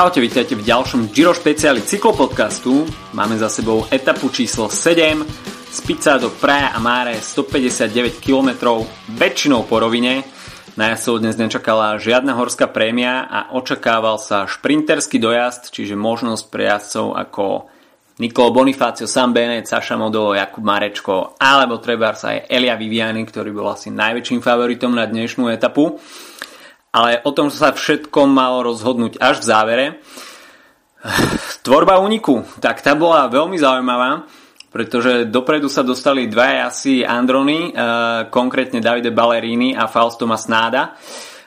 Čaute, vítajte v ďalšom Giro špeciáli cyklopodcastu. Máme za sebou etapu číslo 7 z Pizza do Praja a Máre 159 km, väčšinou po rovine. Na jazdcov dnes nečakala žiadna horská prémia a očakával sa šprinterský dojazd, čiže možnosť pre jazdcov ako Nicolo Bonifacio, Sam Bennett, Saša Modolo, Jakub Marečko alebo treba sa aj Elia Viviani, ktorý bol asi najväčším favoritom na dnešnú etapu ale o tom sa všetko malo rozhodnúť až v závere. Tvorba úniku, tak tá bola veľmi zaujímavá, pretože dopredu sa dostali dva asi Androny, eh, konkrétne Davide Ballerini a Fausto Masnáda.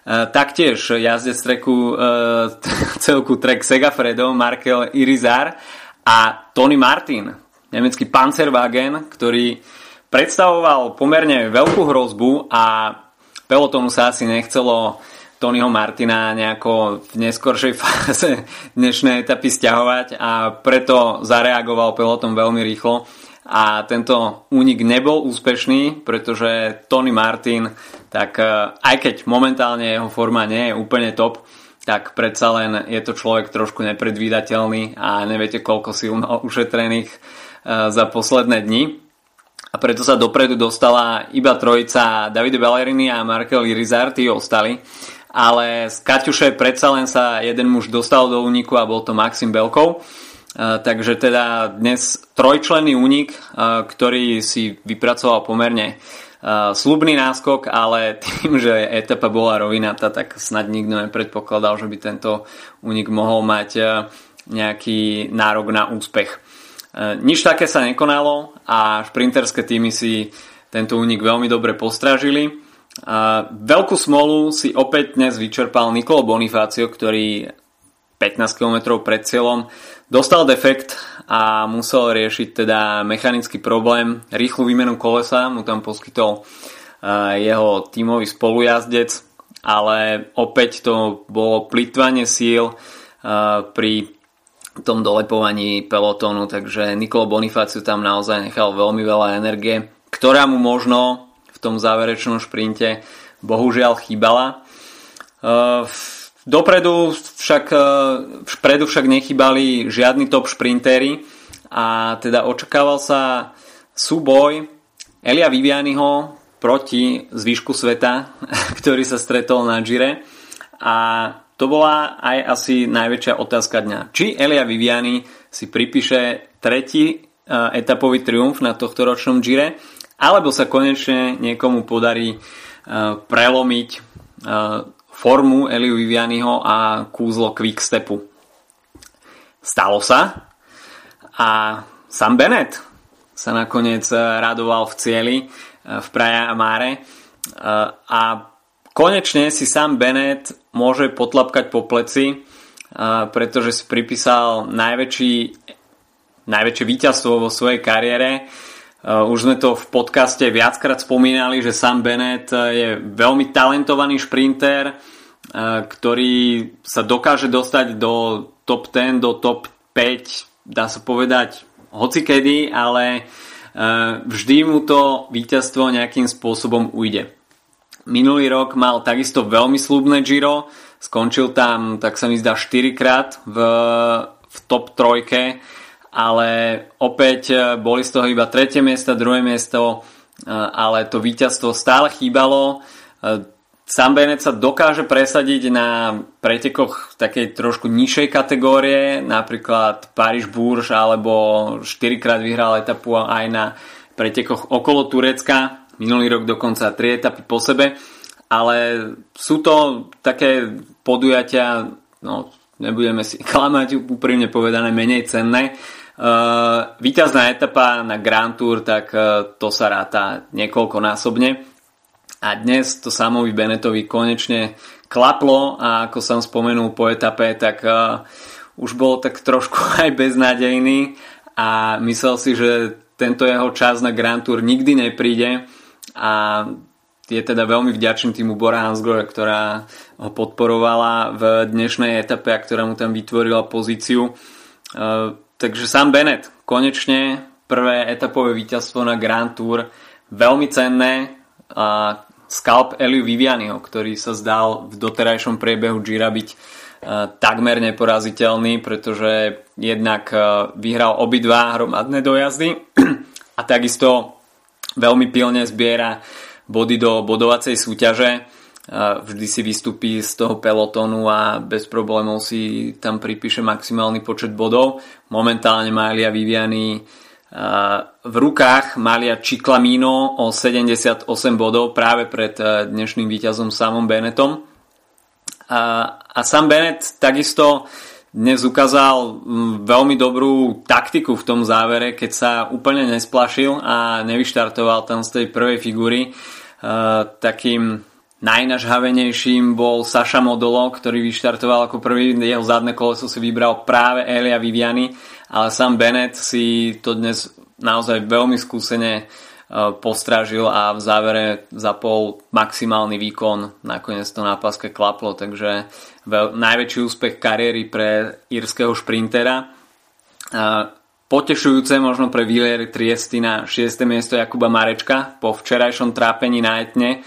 Eh, taktiež jazdec treku, eh, celku trek Segafredo, Markel Irizar a Tony Martin, nemecký Panzerwagen, ktorý predstavoval pomerne veľkú hrozbu a pelotonu sa asi nechcelo Tonyho Martina nejako v neskoršej fáze dnešnej etapy stiahovať a preto zareagoval peloton veľmi rýchlo a tento únik nebol úspešný, pretože Tony Martin, tak e, aj keď momentálne jeho forma nie je úplne top, tak predsa len je to človek trošku nepredvídateľný a neviete koľko síl mal ušetrených e, za posledné dni. A preto sa dopredu dostala iba trojica Davide Ballerini a Markel Irizar, tí ostali ale z Kaťuše predsa len sa jeden muž dostal do úniku a bol to Maxim Belkov. Uh, takže teda dnes trojčlenný únik, uh, ktorý si vypracoval pomerne uh, slubný náskok, ale tým, že etapa bola rovinata, tak snad nikto nepredpokladal, že by tento únik mohol mať nejaký nárok na úspech. Nič také sa nekonalo a šprinterské týmy si tento únik veľmi dobre postražili. A veľkú smolu si opäť dnes vyčerpal Nikolo Bonifacio, ktorý 15 km pred cieľom dostal defekt a musel riešiť teda mechanický problém. Rýchlu výmenu kolesa mu tam poskytol jeho tímový spolujazdec, ale opäť to bolo plitvanie síl pri tom dolepovaní pelotónu, takže Nikolo Bonifacio tam naozaj nechal veľmi veľa energie, ktorá mu možno tom záverečnom šprinte bohužiaľ chýbala. E, dopredu však, e, vpredu však nechybali žiadni top šprintéri a teda očakával sa súboj Elia Vivianiho proti zvyšku sveta, ktorý sa stretol na Gire a to bola aj asi najväčšia otázka dňa. Či Elia Viviani si pripíše tretí e, etapový triumf na tohto ročnom Gire alebo sa konečne niekomu podarí uh, prelomiť uh, formu Eliu Vivianiho a kúzlo Quickstepu. Stalo sa. A Sam Bennett sa nakoniec e, radoval v cieli v Praja a Máre a konečne si Sam Bennett môže potlapkať po pleci, pretože si pripísal najväčší, najväčšie víťazstvo vo svojej kariére už sme to v podcaste viackrát spomínali, že Sam Bennett uh, je veľmi talentovaný šprinter, uh, ktorý sa dokáže dostať do top 10, do top 5, dá sa povedať hocikedy, ale vždy mu to víťazstvo nejakým spôsobom ujde. Minulý rok mal takisto veľmi slúbne Giro, skončil tam, tak sa mi zdá, 4 krát v, v top trojke, ale opäť e, boli z toho iba tretie miesto, druhé miesto, e, ale to víťazstvo stále chýbalo. E, Sam Bennett sa dokáže presadiť na pretekoch takej trošku nižšej kategórie, napríklad Paríž Bourges alebo 4 krát vyhral etapu aj na pretekoch okolo Turecka, minulý rok dokonca 3 etapy po sebe, ale sú to také podujatia, no nebudeme si klamať úprimne povedané menej cenné, Uh, víťazná etapa na Grand Tour, tak uh, to sa ráta niekoľkonásobne. A dnes to Samovi Benetovi konečne klaplo a ako som spomenul po etape, tak uh, už bol tak trošku aj beznádejný a myslel si, že tento jeho čas na Grand Tour nikdy nepríde a je teda veľmi vďačný týmu Bora Hansgrohe, ktorá ho podporovala v dnešnej etape a ktorá mu tam vytvorila pozíciu. Takže Sam Bennett, konečne prvé etapové víťazstvo na Grand Tour, veľmi cenné a skalp Eliu Vivianiho, ktorý sa zdal v doterajšom priebehu Gira byť takmer neporaziteľný, pretože jednak vyhral obidva hromadné dojazdy a takisto veľmi pilne zbiera body do bodovacej súťaže vždy si vystupí z toho pelotónu a bez problémov si tam pripíše maximálny počet bodov. Momentálne má Elia Viviani v rukách Malia Ciclamino o 78 bodov práve pred dnešným víťazom Samom Bennettom. A, a Sam Bennett takisto dnes ukázal veľmi dobrú taktiku v tom závere, keď sa úplne nesplašil a nevyštartoval tam z tej prvej figúry. Uh, takým Najnažhavenejším bol Saša Modolo, ktorý vyštartoval ako prvý, jeho zadné koleso si vybral práve Elia Viviani, ale sám Bennett si to dnes naozaj veľmi skúsene e, postražil a v závere zapol maximálny výkon. Nakoniec to na paske klaplo, takže najväčší úspech kariéry pre írskeho šprintera. E, potešujúce možno pre Villier Triesti na 6. miesto Jakuba Marečka po včerajšom trápení na etne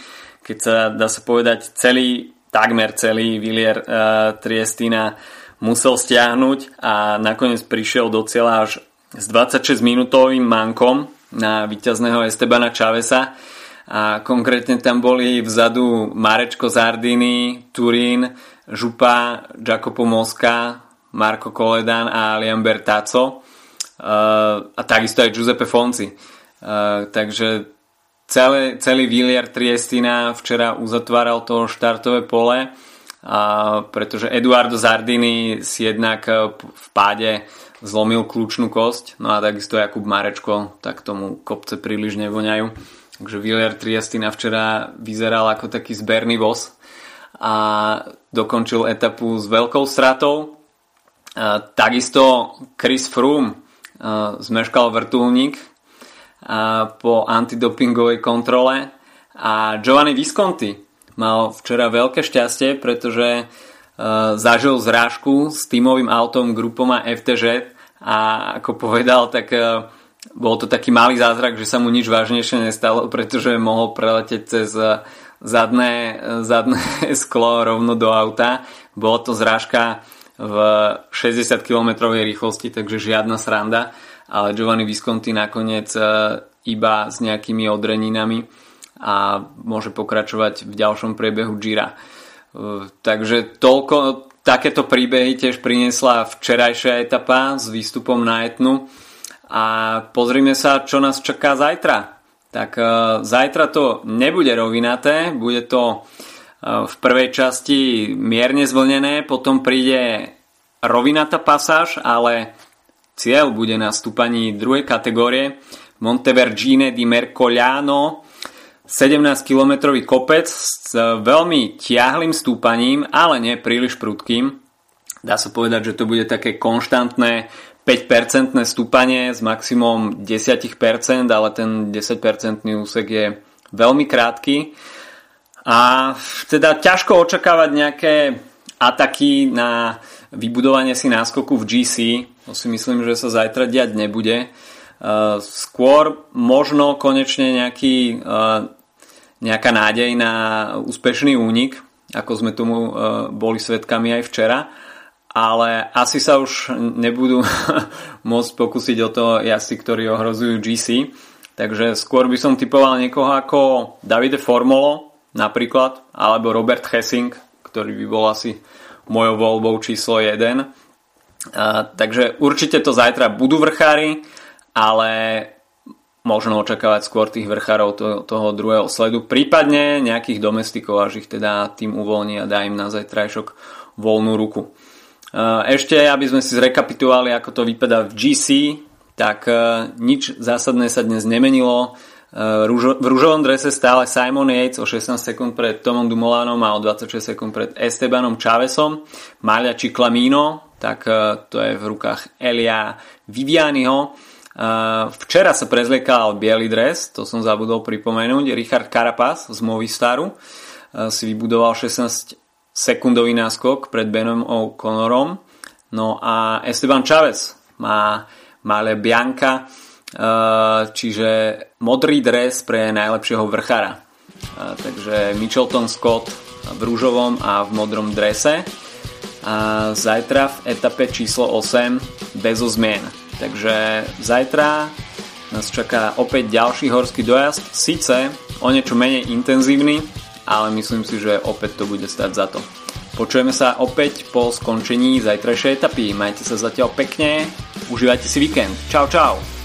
keď sa dá sa povedať celý, takmer celý Villier uh, Triestina musel stiahnuť a nakoniec prišiel do cieľa až s 26 minútovým mankom na víťazného Estebana Čavesa a konkrétne tam boli vzadu Marečko Zardini, Turín, Župa, Jacopo Mosca, Marco Koledan a Liam Bertazzo uh, a takisto aj Giuseppe Fonci. Uh, takže celé, celý Villier Triestina včera uzatváral to štartové pole, a pretože Eduardo Zardini si jednak e, v páde zlomil kľúčnú kosť, no a takisto Jakub Marečko, tak tomu kopce príliš nevoňajú. Takže Villier Triestina včera vyzeral ako taký zberný voz a dokončil etapu s veľkou stratou. A takisto Chris Froome e, zmeškal vrtulník, po antidopingovej kontrole a Giovanni Visconti mal včera veľké šťastie, pretože uh, zažil zrážku s tímovým autom Grupoma FTŽ a ako povedal, tak uh, bol to taký malý zázrak, že sa mu nič vážnejšie nestalo, pretože mohol preletieť cez zadné, zadné sklo rovno do auta. Bola to zrážka v 60 km rýchlosti, takže žiadna sranda ale Giovanni Visconti nakoniec e, iba s nejakými odreninami a môže pokračovať v ďalšom priebehu Gira. E, takže toľko, takéto príbehy tiež priniesla včerajšia etapa s výstupom na Etnu a pozrime sa, čo nás čaká zajtra. Tak e, zajtra to nebude rovinaté, bude to v prvej časti mierne zvlnené, potom príde rovinatá pasáž, ale Cieľ bude na stúpaní druhej kategórie Montevergine di Mercogliano 17-kilometrový kopec s veľmi tiahlým stúpaním, ale nie príliš prudkým. Dá sa povedať, že to bude také konštantné 5% stúpanie s maximum 10%, ale ten 10% úsek je veľmi krátky. A teda ťažko očakávať nejaké ataky na vybudovanie si náskoku v GC, to si myslím, že sa zajtra diať nebude. Uh, skôr možno konečne nejaký, uh, nejaká nádej na úspešný únik, ako sme tomu uh, boli svetkami aj včera, ale asi sa už nebudú môcť pokúsiť o to jazdci, ktorí ohrozujú GC. Takže skôr by som typoval niekoho ako Davide Formolo napríklad, alebo Robert Hessing, ktorý by bol asi mojou voľbou číslo 1 takže určite to zajtra budú vrchári, ale možno očakávať skôr tých vrchárov to, toho druhého sledu, prípadne nejakých domestikov, až ich teda tým uvoľní a dá im na zajtrajšok voľnú ruku. Ešte, aby sme si zrekapitulovali, ako to vypadá v GC, tak nič zásadné sa dnes nemenilo. V rúžovom drese stále Simon Yates o 16 sekúnd pred Tomom Dumolanom a o 26 sekúnd pred Estebanom Chávesom. Malia Ciclamino tak e, to je v rukách Elia Vivianiho. E, včera sa prezliekal biely dres, to som zabudol pripomenúť. Richard Carapaz z Movistaru si vybudoval 16 sekundový náskok pred Benom O'Connorom. No a Esteban Chávez má malé Bianca, čiže modrý dres pre najlepšieho vrchára. Takže Mitchelton Scott v rúžovom a v modrom drese a zajtra v etape číslo 8 bez zmien. Takže zajtra nás čaká opäť ďalší horský dojazd, síce o niečo menej intenzívny, ale myslím si, že opäť to bude stať za to. Počujeme sa opäť po skončení zajtrajšej etapy. Majte sa zatiaľ pekne, užívajte si víkend. Čau, čau!